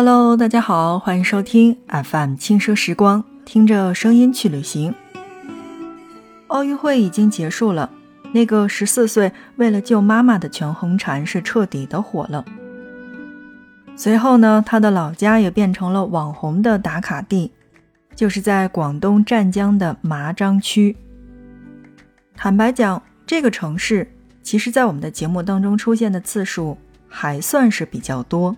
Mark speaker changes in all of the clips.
Speaker 1: Hello，大家好，欢迎收听 FM 轻奢时光，听着声音去旅行。奥运会已经结束了，那个十四岁为了救妈妈的全红婵是彻底的火了。随后呢，他的老家也变成了网红的打卡地，就是在广东湛江的麻章区。坦白讲，这个城市其实在我们的节目当中出现的次数还算是比较多。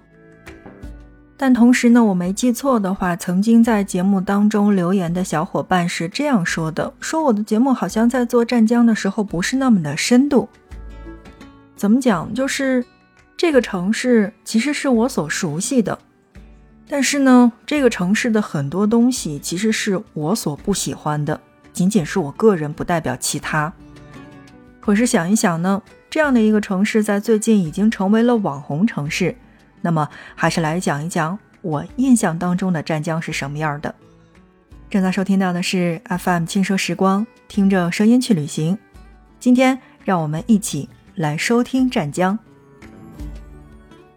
Speaker 1: 但同时呢，我没记错的话，曾经在节目当中留言的小伙伴是这样说的：说我的节目好像在做湛江的时候不是那么的深度。怎么讲？就是这个城市其实是我所熟悉的，但是呢，这个城市的很多东西其实是我所不喜欢的，仅仅是我个人，不代表其他。可是想一想呢，这样的一个城市在最近已经成为了网红城市。那么，还是来讲一讲我印象当中的湛江是什么样的。正在收听到的是 FM 轻奢时光，听着声音去旅行。今天，让我们一起来收听湛江。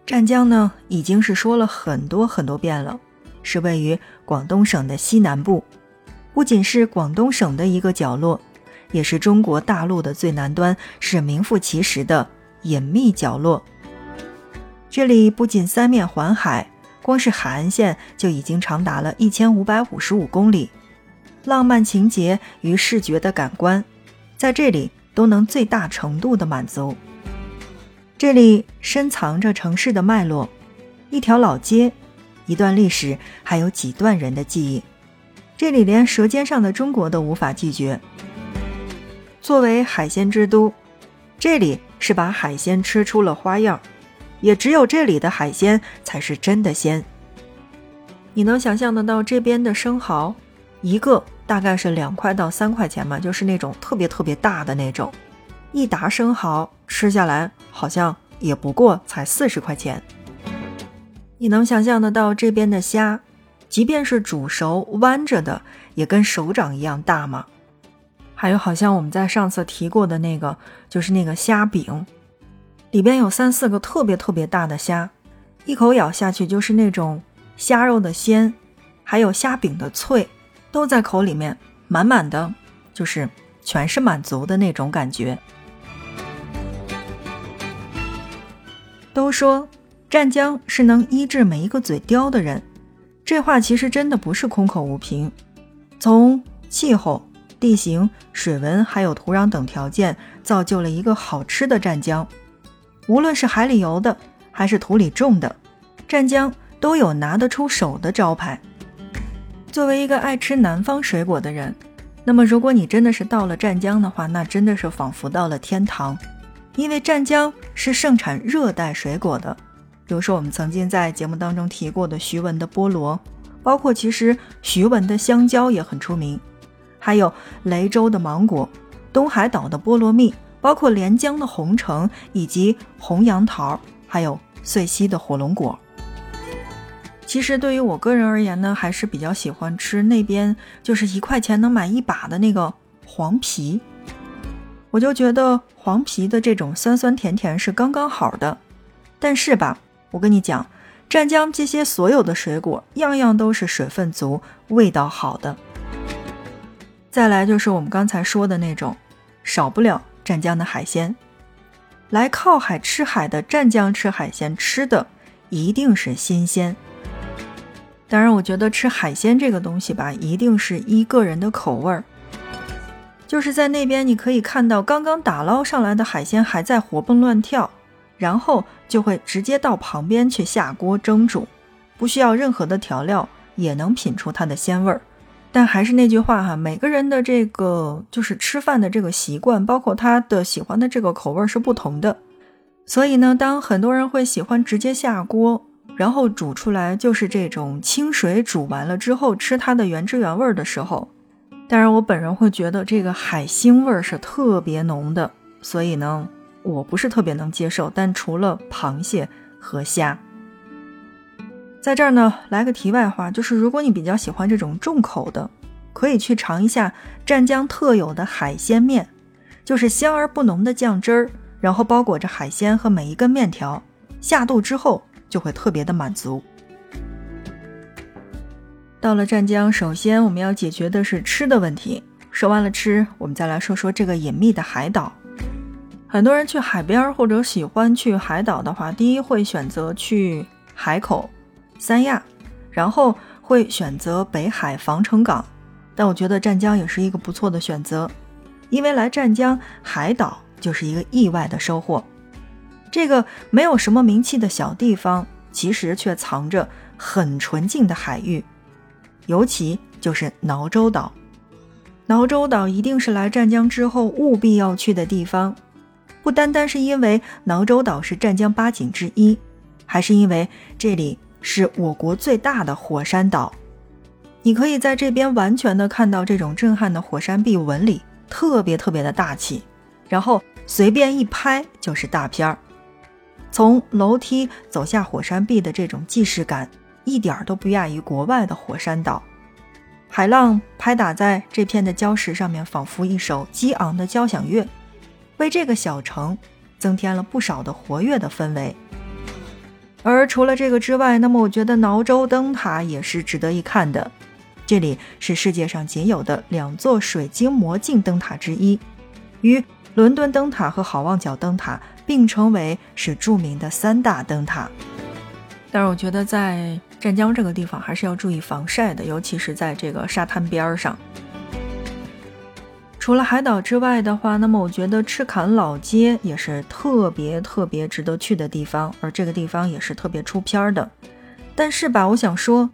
Speaker 1: 湛江呢，已经是说了很多很多遍了，是位于广东省的西南部，不仅是广东省的一个角落，也是中国大陆的最南端，是名副其实的隐秘角落。这里不仅三面环海，光是海岸线就已经长达了一千五百五十五公里，浪漫情节与视觉的感官，在这里都能最大程度的满足。这里深藏着城市的脉络，一条老街，一段历史，还有几段人的记忆。这里连《舌尖上的中国》都无法拒绝。作为海鲜之都，这里是把海鲜吃出了花样。也只有这里的海鲜才是真的鲜。你能想象得到这边的生蚝，一个大概是两块到三块钱嘛，就是那种特别特别大的那种，一打生蚝吃下来好像也不过才四十块钱。你能想象得到这边的虾，即便是煮熟弯着的，也跟手掌一样大吗？还有好像我们在上次提过的那个，就是那个虾饼。里边有三四个特别特别大的虾，一口咬下去就是那种虾肉的鲜，还有虾饼的脆，都在口里面满满的，就是全是满足的那种感觉。都说湛江是能医治每一个嘴刁的人，这话其实真的不是空口无凭。从气候、地形、水文还有土壤等条件，造就了一个好吃的湛江。无论是海里游的，还是土里种的，湛江都有拿得出手的招牌。作为一个爱吃南方水果的人，那么如果你真的是到了湛江的话，那真的是仿佛到了天堂，因为湛江是盛产热带水果的。比如说我们曾经在节目当中提过的徐闻的菠萝，包括其实徐闻的香蕉也很出名，还有雷州的芒果，东海岛的菠萝蜜。包括连江的红橙，以及红杨桃，还有遂溪的火龙果。其实对于我个人而言呢，还是比较喜欢吃那边就是一块钱能买一把的那个黄皮。我就觉得黄皮的这种酸酸甜甜是刚刚好的。但是吧，我跟你讲，湛江这些所有的水果，样样都是水分足、味道好的。再来就是我们刚才说的那种，少不了。湛江的海鲜，来靠海吃海的湛江吃海鲜吃的一定是新鲜。当然，我觉得吃海鲜这个东西吧，一定是依个人的口味儿。就是在那边，你可以看到刚刚打捞上来的海鲜还在活蹦乱跳，然后就会直接到旁边去下锅蒸煮，不需要任何的调料，也能品出它的鲜味儿。但还是那句话哈，每个人的这个就是吃饭的这个习惯，包括他的喜欢的这个口味是不同的。所以呢，当很多人会喜欢直接下锅，然后煮出来就是这种清水煮完了之后吃它的原汁原味的时候，当然我本人会觉得这个海腥味是特别浓的，所以呢，我不是特别能接受。但除了螃蟹和虾。在这儿呢，来个题外话，就是如果你比较喜欢这种重口的，可以去尝一下湛江特有的海鲜面，就是香而不浓的酱汁儿，然后包裹着海鲜和每一根面条，下肚之后就会特别的满足。到了湛江，首先我们要解决的是吃的问题。说完了吃，我们再来说说这个隐秘的海岛。很多人去海边或者喜欢去海岛的话，第一会选择去海口、三亚，然后会选择北海防城港。但我觉得湛江也是一个不错的选择，因为来湛江海岛就是一个意外的收获。这个没有什么名气的小地方，其实却藏着很纯净的海域。尤其就是挠洲岛，挠洲岛一定是来湛江之后务必要去的地方，不单单是因为挠洲岛是湛江八景之一，还是因为这里是我国最大的火山岛。你可以在这边完全的看到这种震撼的火山壁纹理，特别特别的大气，然后随便一拍就是大片儿。从楼梯走下火山壁的这种既视感。一点都不亚于国外的火山岛，海浪拍打在这片的礁石上面，仿佛一首激昂的交响乐，为这个小城增添了不少的活跃的氛围。而除了这个之外，那么我觉得挠洲灯塔也是值得一看的。这里是世界上仅有的两座水晶魔镜灯塔之一，与伦敦灯塔和好望角灯塔并称为是著名的三大灯塔。但是我觉得在湛江这个地方还是要注意防晒的，尤其是在这个沙滩边上。除了海岛之外的话，那么我觉得赤坎老街也是特别特别值得去的地方，而这个地方也是特别出片的。但是吧，我想说，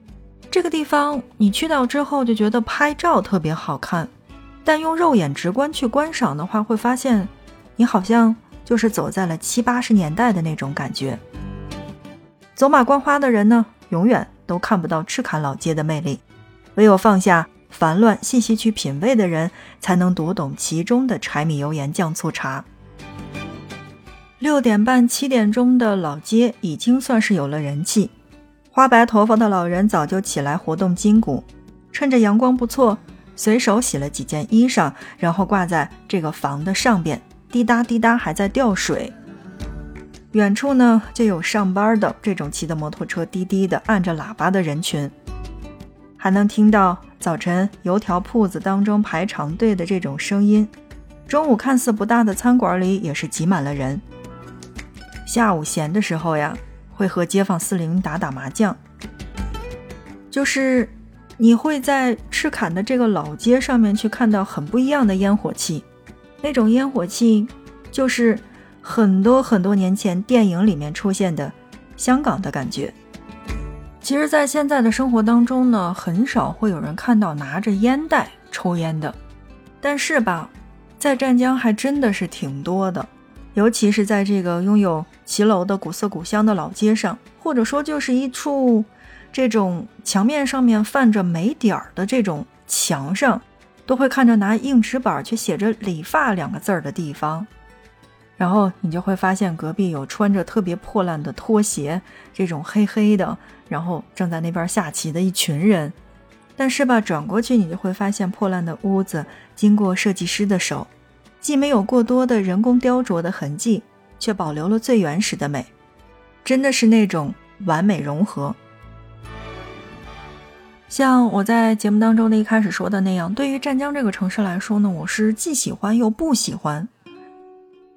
Speaker 1: 这个地方你去到之后就觉得拍照特别好看，但用肉眼直观去观赏的话，会发现你好像就是走在了七八十年代的那种感觉。走马观花的人呢？永远都看不到赤坎老街的魅力，唯有放下烦乱、细细去品味的人，才能读懂其中的柴米油盐酱醋茶。六点半、七点钟的老街已经算是有了人气，花白头发的老人早就起来活动筋骨，趁着阳光不错，随手洗了几件衣裳，然后挂在这个房的上边，滴答滴答还在掉水。远处呢，就有上班的这种骑的摩托车滴滴的按着喇叭的人群，还能听到早晨油条铺子当中排长队的这种声音。中午看似不大的餐馆里也是挤满了人。下午闲的时候呀，会和街坊四邻打打麻将。就是你会在赤坎的这个老街上面去看到很不一样的烟火气，那种烟火气就是。很多很多年前，电影里面出现的香港的感觉，其实，在现在的生活当中呢，很少会有人看到拿着烟袋抽烟的。但是吧，在湛江还真的是挺多的，尤其是在这个拥有骑楼的古色古香的老街上，或者说就是一处这种墙面上面泛着霉点儿的这种墙上，都会看着拿硬纸板却写着“理发”两个字儿的地方。然后你就会发现隔壁有穿着特别破烂的拖鞋，这种黑黑的，然后正在那边下棋的一群人。但是吧，转过去你就会发现破烂的屋子经过设计师的手，既没有过多的人工雕琢的痕迹，却保留了最原始的美，真的是那种完美融合。像我在节目当中的一开始说的那样，对于湛江这个城市来说呢，我是既喜欢又不喜欢。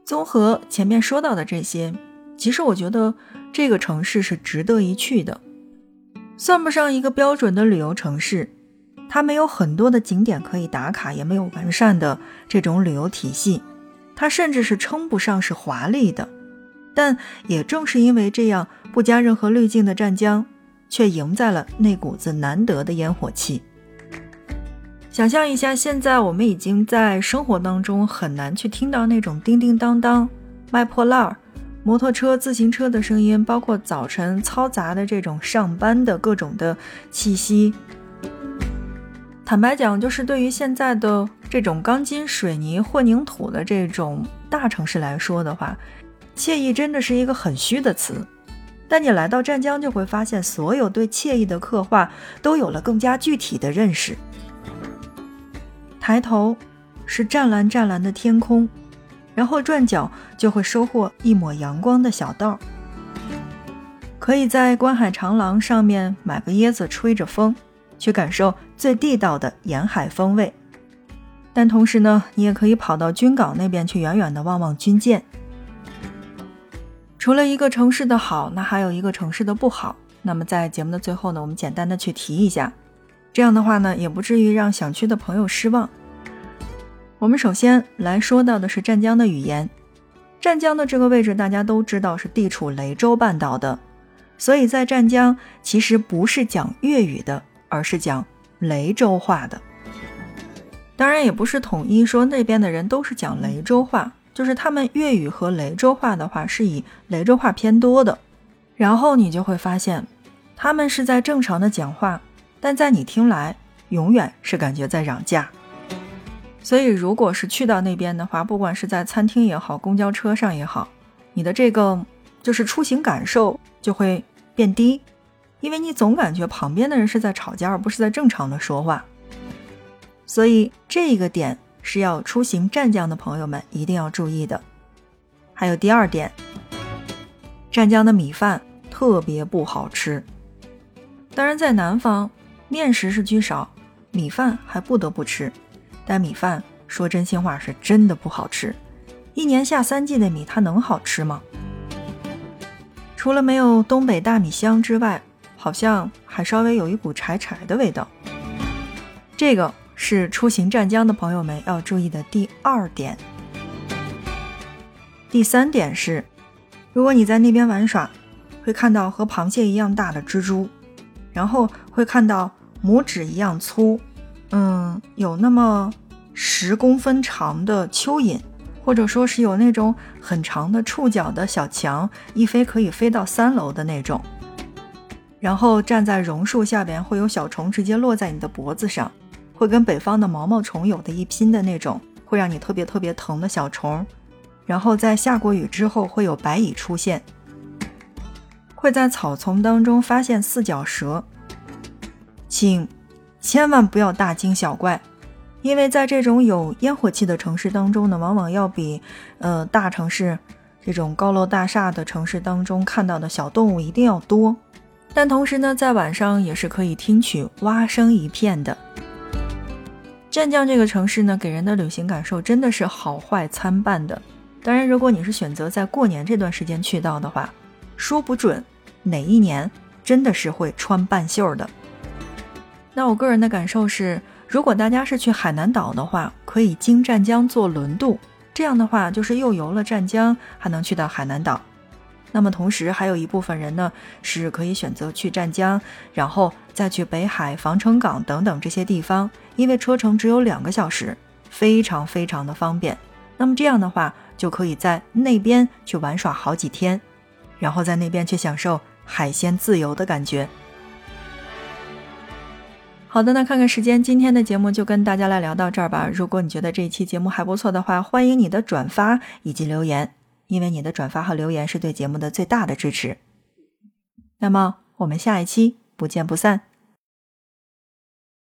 Speaker 1: 综合前面说到的这些，其实我觉得这个城市是值得一去的，算不上一个标准的旅游城市，它没有很多的景点可以打卡，也没有完善的这种旅游体系，它甚至是称不上是华丽的。但也正是因为这样不加任何滤镜的湛江，却赢在了那股子难得的烟火气。想象一下，现在我们已经在生活当中很难去听到那种叮叮当当卖破烂儿、摩托车、自行车的声音，包括早晨嘈杂的这种上班的各种的气息。坦白讲，就是对于现在的这种钢筋水泥混凝土的这种大城市来说的话，惬意真的是一个很虚的词。但你来到湛江，就会发现所有对惬意的刻画都有了更加具体的认识。抬头是湛蓝湛蓝的天空，然后转角就会收获一抹阳光的小道。可以在观海长廊上面买个椰子，吹着风，去感受最地道的沿海风味。但同时呢，你也可以跑到军港那边去，远远的望望军舰。除了一个城市的好，那还有一个城市的不好。那么在节目的最后呢，我们简单的去提一下，这样的话呢，也不至于让想去的朋友失望。我们首先来说到的是湛江的语言。湛江的这个位置大家都知道是地处雷州半岛的，所以在湛江其实不是讲粤语的，而是讲雷州话的。当然也不是统一说那边的人都是讲雷州话，就是他们粤语和雷州话的话是以雷州话偏多的。然后你就会发现，他们是在正常的讲话，但在你听来永远是感觉在嚷架。所以，如果是去到那边的话，不管是在餐厅也好，公交车上也好，你的这个就是出行感受就会变低，因为你总感觉旁边的人是在吵架，而不是在正常的说话。所以，这个点是要出行湛江的朋友们一定要注意的。还有第二点，湛江的米饭特别不好吃。当然，在南方，面食是居少，米饭还不得不吃。但米饭说真心话是真的不好吃，一年下三季的米它能好吃吗？除了没有东北大米香之外，好像还稍微有一股柴柴的味道。这个是出行湛江的朋友们要注意的第二点。第三点是，如果你在那边玩耍，会看到和螃蟹一样大的蜘蛛，然后会看到拇指一样粗。嗯，有那么十公分长的蚯蚓，或者说是有那种很长的触角的小强，一飞可以飞到三楼的那种。然后站在榕树下边，会有小虫直接落在你的脖子上，会跟北方的毛毛虫有的一拼的那种，会让你特别特别疼的小虫。然后在下过雨之后，会有白蚁出现，会在草丛当中发现四脚蛇，请。千万不要大惊小怪，因为在这种有烟火气的城市当中呢，往往要比呃大城市这种高楼大厦的城市当中看到的小动物一定要多。但同时呢，在晚上也是可以听取蛙声一片的。湛江这个城市呢，给人的旅行感受真的是好坏参半的。当然，如果你是选择在过年这段时间去到的话，说不准哪一年真的是会穿半袖的。那我个人的感受是，如果大家是去海南岛的话，可以经湛江坐轮渡，这样的话就是又游了湛江，还能去到海南岛。那么同时还有一部分人呢，是可以选择去湛江，然后再去北海、防城港等等这些地方，因为车程只有两个小时，非常非常的方便。那么这样的话，就可以在那边去玩耍好几天，然后在那边去享受海鲜自由的感觉。好的，那看看时间，今天的节目就跟大家来聊到这儿吧。如果你觉得这一期节目还不错的话，欢迎你的转发以及留言，因为你的转发和留言是对节目的最大的支持。那么我们下一期不见不散。